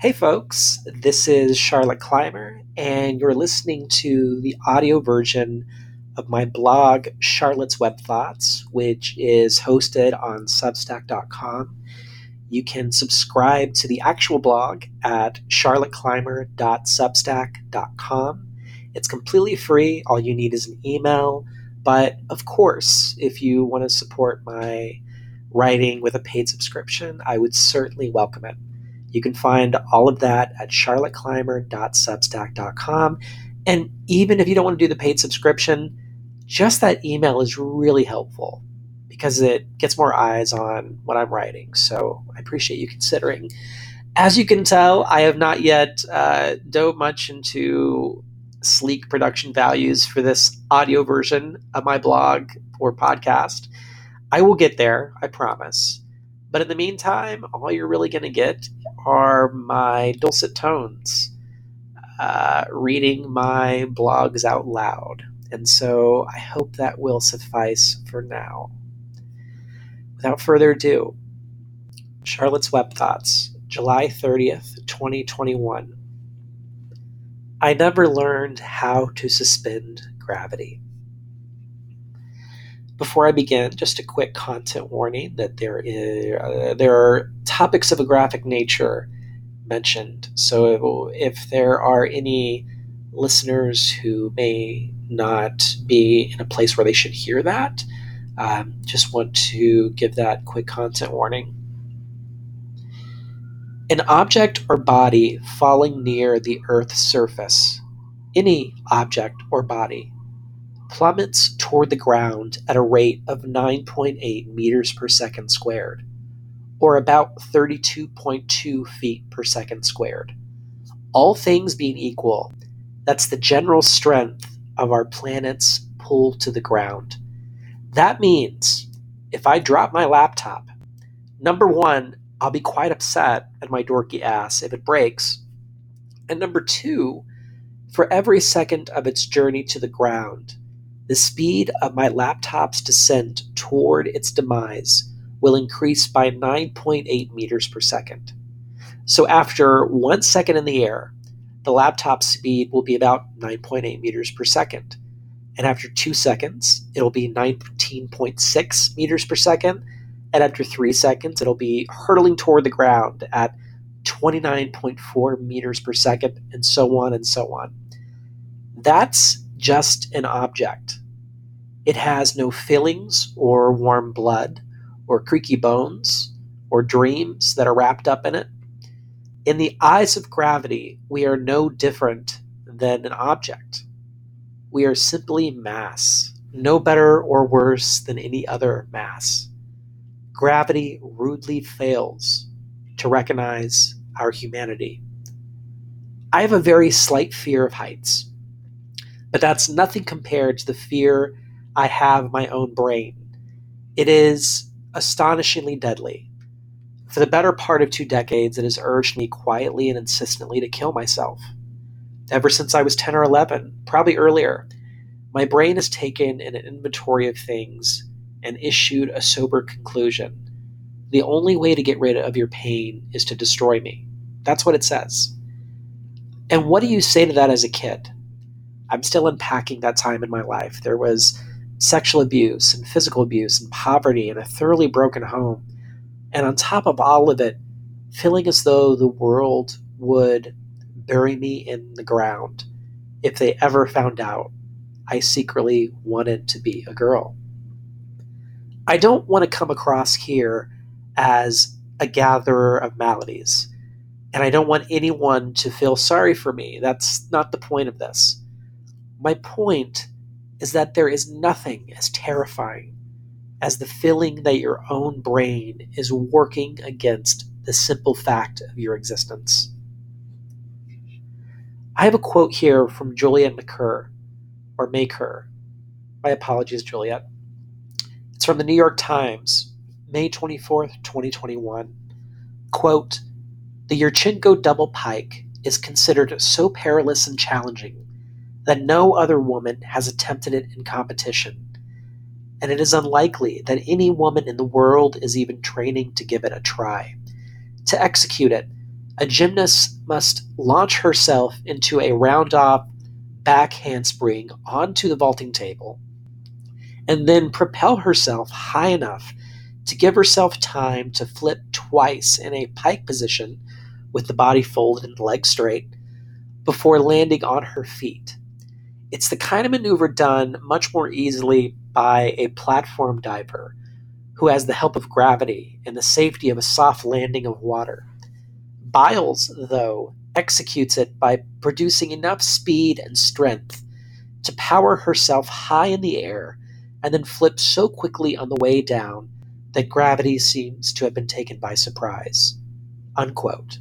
Hey, folks, this is Charlotte Clymer, and you're listening to the audio version of my blog, Charlotte's Web Thoughts, which is hosted on Substack.com. You can subscribe to the actual blog at charlotteclymer.substack.com. It's completely free. All you need is an email. But of course, if you want to support my writing with a paid subscription, I would certainly welcome it. You can find all of that at charlotteclymer.substack.com. And even if you don't want to do the paid subscription, just that email is really helpful because it gets more eyes on what I'm writing. So I appreciate you considering. As you can tell, I have not yet uh, dove much into sleek production values for this audio version of my blog or podcast. I will get there, I promise. But in the meantime, all you're really going to get are my dulcet tones uh, reading my blogs out loud. And so I hope that will suffice for now. Without further ado, Charlotte's Web Thoughts, July 30th, 2021. I never learned how to suspend gravity. Before I begin, just a quick content warning that there is uh, there are topics of a graphic nature mentioned. So if there are any listeners who may not be in a place where they should hear that, um, just want to give that quick content warning. An object or body falling near the Earth's surface, any object or body, plummets toward the ground at a rate of 9.8 meters per second squared, or about 32.2 feet per second squared. All things being equal, that's the general strength of our planet's pull to the ground. That means if I drop my laptop, number one, I'll be quite upset at my dorky ass if it breaks. And number two, for every second of its journey to the ground, the speed of my laptop's descent toward its demise will increase by 9.8 meters per second. So after one second in the air, the laptop speed will be about 9.8 meters per second. And after two seconds, it'll be 19.6 meters per second. And after three seconds, it'll be hurtling toward the ground at 29.4 meters per second, and so on and so on. That's just an object. It has no fillings or warm blood or creaky bones or dreams that are wrapped up in it. In the eyes of gravity, we are no different than an object. We are simply mass, no better or worse than any other mass. Gravity rudely fails to recognize our humanity. I have a very slight fear of heights. But that's nothing compared to the fear I have my own brain. It is astonishingly deadly. For the better part of two decades, it has urged me quietly and insistently to kill myself. Ever since I was 10 or 11, probably earlier, my brain has taken an inventory of things and issued a sober conclusion. The only way to get rid of your pain is to destroy me. That's what it says. And what do you say to that as a kid? I'm still unpacking that time in my life. There was sexual abuse and physical abuse and poverty and a thoroughly broken home. And on top of all of it, feeling as though the world would bury me in the ground if they ever found out I secretly wanted to be a girl. I don't want to come across here as a gatherer of maladies, and I don't want anyone to feel sorry for me. That's not the point of this. My point is that there is nothing as terrifying as the feeling that your own brain is working against the simple fact of your existence. I have a quote here from Juliet McCurr, or Maker. My apologies, Juliet. It's from the New York Times, May 24th, 2021. Quote The Yurchenko double pike is considered so perilous and challenging that no other woman has attempted it in competition, and it is unlikely that any woman in the world is even training to give it a try. To execute it, a gymnast must launch herself into a round off back handspring onto the vaulting table and then propel herself high enough to give herself time to flip twice in a pike position with the body folded and legs straight before landing on her feet. It's the kind of maneuver done much more easily by a platform diver who has the help of gravity and the safety of a soft landing of water. Biles, though, executes it by producing enough speed and strength to power herself high in the air and then flip so quickly on the way down that gravity seems to have been taken by surprise. Unquote.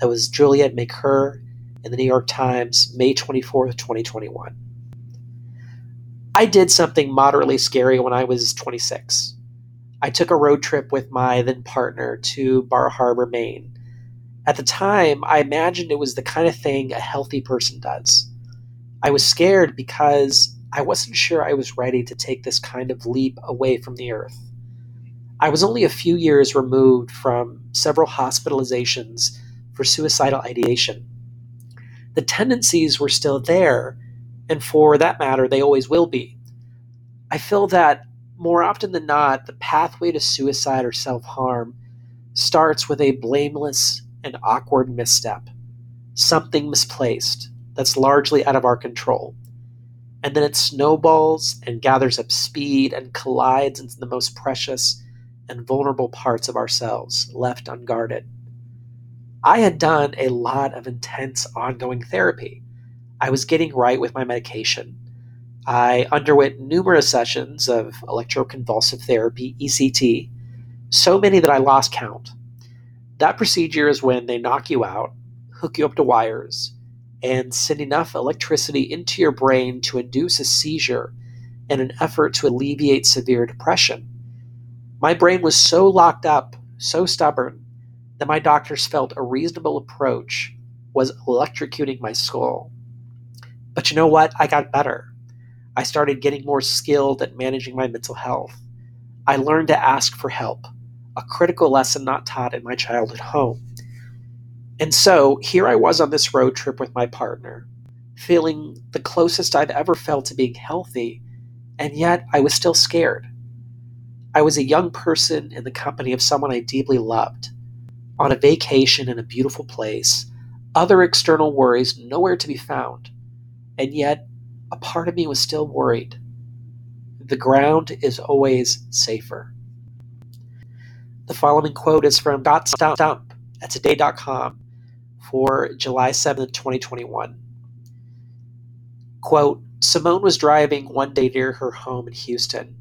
That was Juliet Macur in the New York Times, May 24th, 2021. I did something moderately scary when I was 26. I took a road trip with my then partner to Bar Harbor, Maine. At the time, I imagined it was the kind of thing a healthy person does. I was scared because I wasn't sure I was ready to take this kind of leap away from the earth. I was only a few years removed from several hospitalizations for suicidal ideation. The tendencies were still there, and for that matter, they always will be. I feel that more often than not, the pathway to suicide or self harm starts with a blameless and awkward misstep, something misplaced that's largely out of our control. And then it snowballs and gathers up speed and collides into the most precious and vulnerable parts of ourselves left unguarded. I had done a lot of intense ongoing therapy. I was getting right with my medication. I underwent numerous sessions of electroconvulsive therapy, ECT, so many that I lost count. That procedure is when they knock you out, hook you up to wires, and send enough electricity into your brain to induce a seizure in an effort to alleviate severe depression. My brain was so locked up, so stubborn, that my doctors felt a reasonable approach was electrocuting my skull. But you know what? I got better. I started getting more skilled at managing my mental health. I learned to ask for help, a critical lesson not taught in my childhood home. And so here I was on this road trip with my partner, feeling the closest I've ever felt to being healthy, and yet I was still scared. I was a young person in the company of someone I deeply loved on a vacation in a beautiful place, other external worries nowhere to be found. And yet, a part of me was still worried. The ground is always safer. The following quote is from Scott Stump at today.com for July 7th, 2021. Quote Simone was driving one day near her home in Houston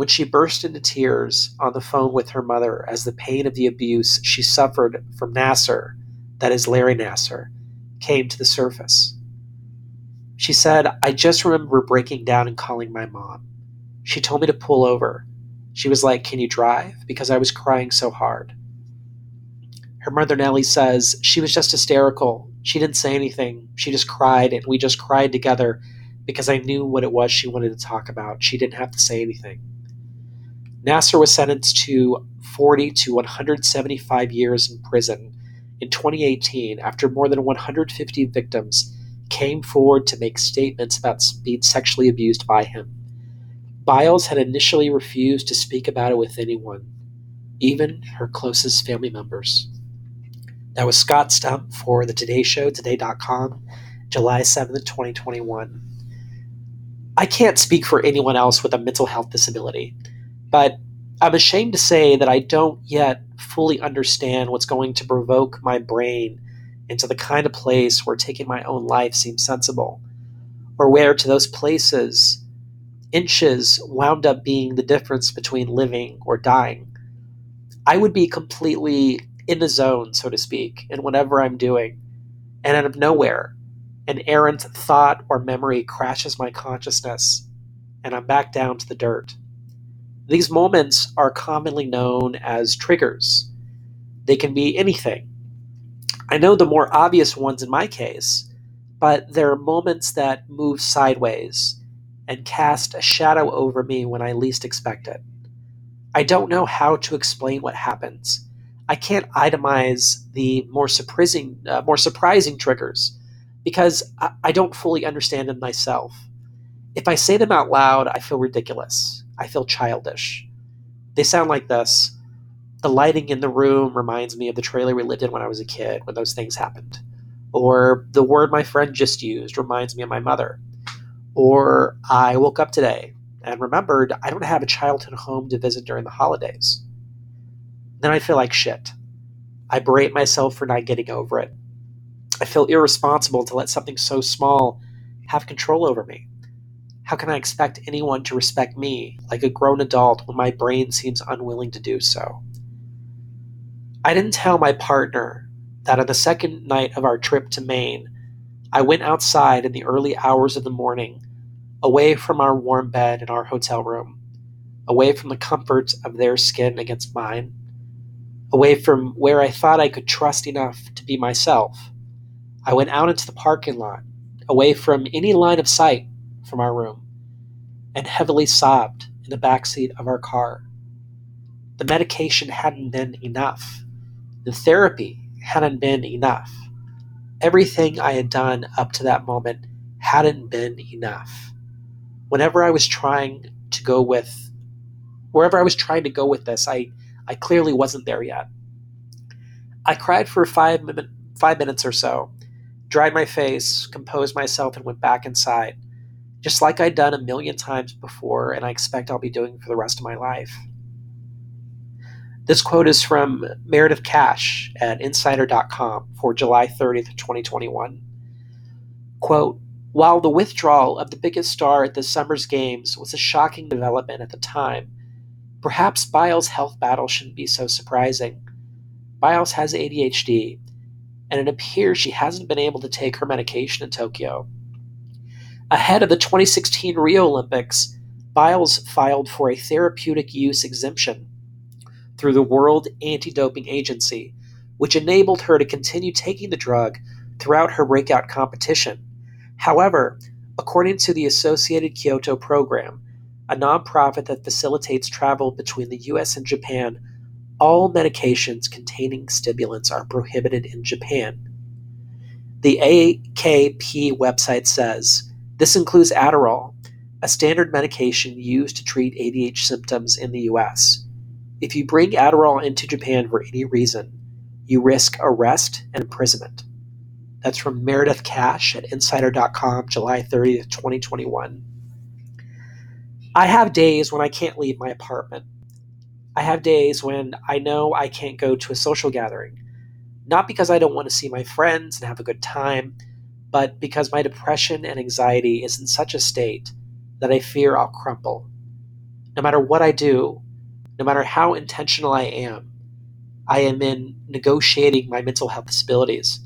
when she burst into tears on the phone with her mother as the pain of the abuse she suffered from Nassar, that is Larry Nassar, came to the surface. She said, I just remember breaking down and calling my mom. She told me to pull over. She was like, Can you drive? Because I was crying so hard. Her mother Nellie says she was just hysterical. She didn't say anything. She just cried, and we just cried together because I knew what it was she wanted to talk about. She didn't have to say anything. Nassar was sentenced to 40 to 175 years in prison in 2018 after more than 150 victims came forward to make statements about being sexually abused by him. Biles had initially refused to speak about it with anyone, even her closest family members. That was Scott Stump for the Today Show, today.com, July 7th, 2021. I can't speak for anyone else with a mental health disability. But I'm ashamed to say that I don't yet fully understand what's going to provoke my brain into the kind of place where taking my own life seems sensible, or where to those places inches wound up being the difference between living or dying. I would be completely in the zone, so to speak, in whatever I'm doing, and out of nowhere, an errant thought or memory crashes my consciousness, and I'm back down to the dirt. These moments are commonly known as triggers. They can be anything. I know the more obvious ones in my case, but there are moments that move sideways and cast a shadow over me when I least expect it. I don't know how to explain what happens. I can't itemize the more surprising, uh, more surprising triggers because I, I don't fully understand them myself. If I say them out loud, I feel ridiculous. I feel childish. They sound like this. The lighting in the room reminds me of the trailer we lived in when I was a kid, when those things happened. Or the word my friend just used reminds me of my mother. Or I woke up today and remembered I don't have a childhood home to visit during the holidays. Then I feel like shit. I berate myself for not getting over it. I feel irresponsible to let something so small have control over me. How can I expect anyone to respect me like a grown adult when my brain seems unwilling to do so? I didn't tell my partner that on the second night of our trip to Maine, I went outside in the early hours of the morning, away from our warm bed in our hotel room, away from the comfort of their skin against mine, away from where I thought I could trust enough to be myself. I went out into the parking lot, away from any line of sight from our room, and heavily sobbed in the back seat of our car. The medication hadn't been enough. The therapy hadn't been enough. Everything I had done up to that moment hadn't been enough. Whenever I was trying to go with, wherever I was trying to go with this, I I clearly wasn't there yet. I cried for five, five minutes or so, dried my face, composed myself, and went back inside, just like I'd done a million times before, and I expect I'll be doing for the rest of my life. This quote is from Meredith Cash at Insider.com for July 30th, 2021. Quote, while the withdrawal of the biggest star at this summer's games was a shocking development at the time, Perhaps Biles' health battle shouldn't be so surprising. Biles has ADHD, and it appears she hasn't been able to take her medication in Tokyo. Ahead of the 2016 Rio Olympics, Biles filed for a therapeutic use exemption through the World Anti Doping Agency, which enabled her to continue taking the drug throughout her breakout competition. However, according to the Associated Kyoto Program, a nonprofit that facilitates travel between the US and Japan, all medications containing stimulants are prohibited in Japan. The AKP website says this includes Adderall, a standard medication used to treat ADHD symptoms in the US. If you bring Adderall into Japan for any reason, you risk arrest and imprisonment. That's from Meredith Cash at Insider.com, July 30th, 2021. I have days when I can't leave my apartment. I have days when I know I can't go to a social gathering. Not because I don't want to see my friends and have a good time, but because my depression and anxiety is in such a state that I fear I'll crumple. No matter what I do, no matter how intentional I am, I am in negotiating my mental health disabilities.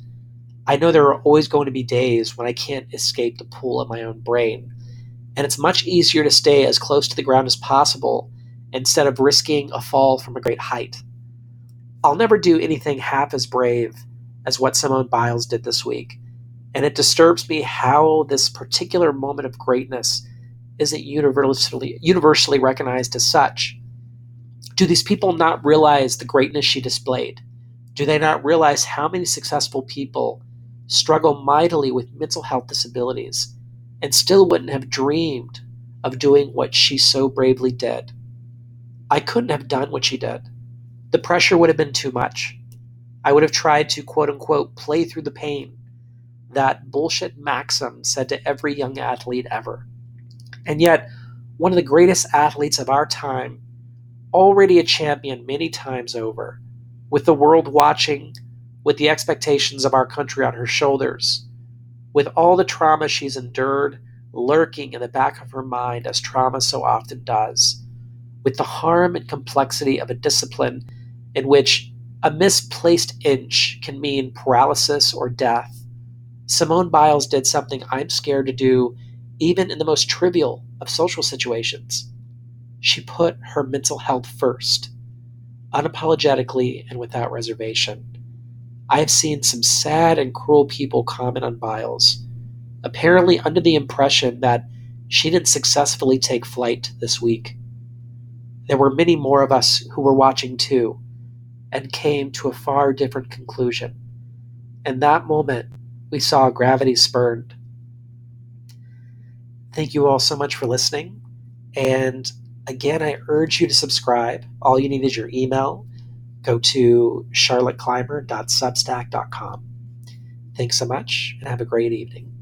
I know there are always going to be days when I can't escape the pull of my own brain and it's much easier to stay as close to the ground as possible instead of risking a fall from a great height. I'll never do anything half as brave as what Simone Biles did this week, and it disturbs me how this particular moment of greatness isn't universally, universally recognized as such. Do these people not realize the greatness she displayed? Do they not realize how many successful people struggle mightily with mental health disabilities and still wouldn't have dreamed of doing what she so bravely did. I couldn't have done what she did. The pressure would have been too much. I would have tried to quote unquote play through the pain. That bullshit maxim said to every young athlete ever. And yet, one of the greatest athletes of our time, already a champion many times over, with the world watching, with the expectations of our country on her shoulders, with all the trauma she's endured lurking in the back of her mind as trauma so often does, with the harm and complexity of a discipline in which a misplaced inch can mean paralysis or death, Simone Biles did something I'm scared to do even in the most trivial of social situations. She put her mental health first, unapologetically and without reservation. I have seen some sad and cruel people comment on Biles, apparently under the impression that she didn't successfully take flight this week. There were many more of us who were watching too, and came to a far different conclusion. In that moment, we saw gravity spurned. Thank you all so much for listening. And again, I urge you to subscribe. All you need is your email. Go to charlotteclymer.substack.com. Thanks so much and have a great evening.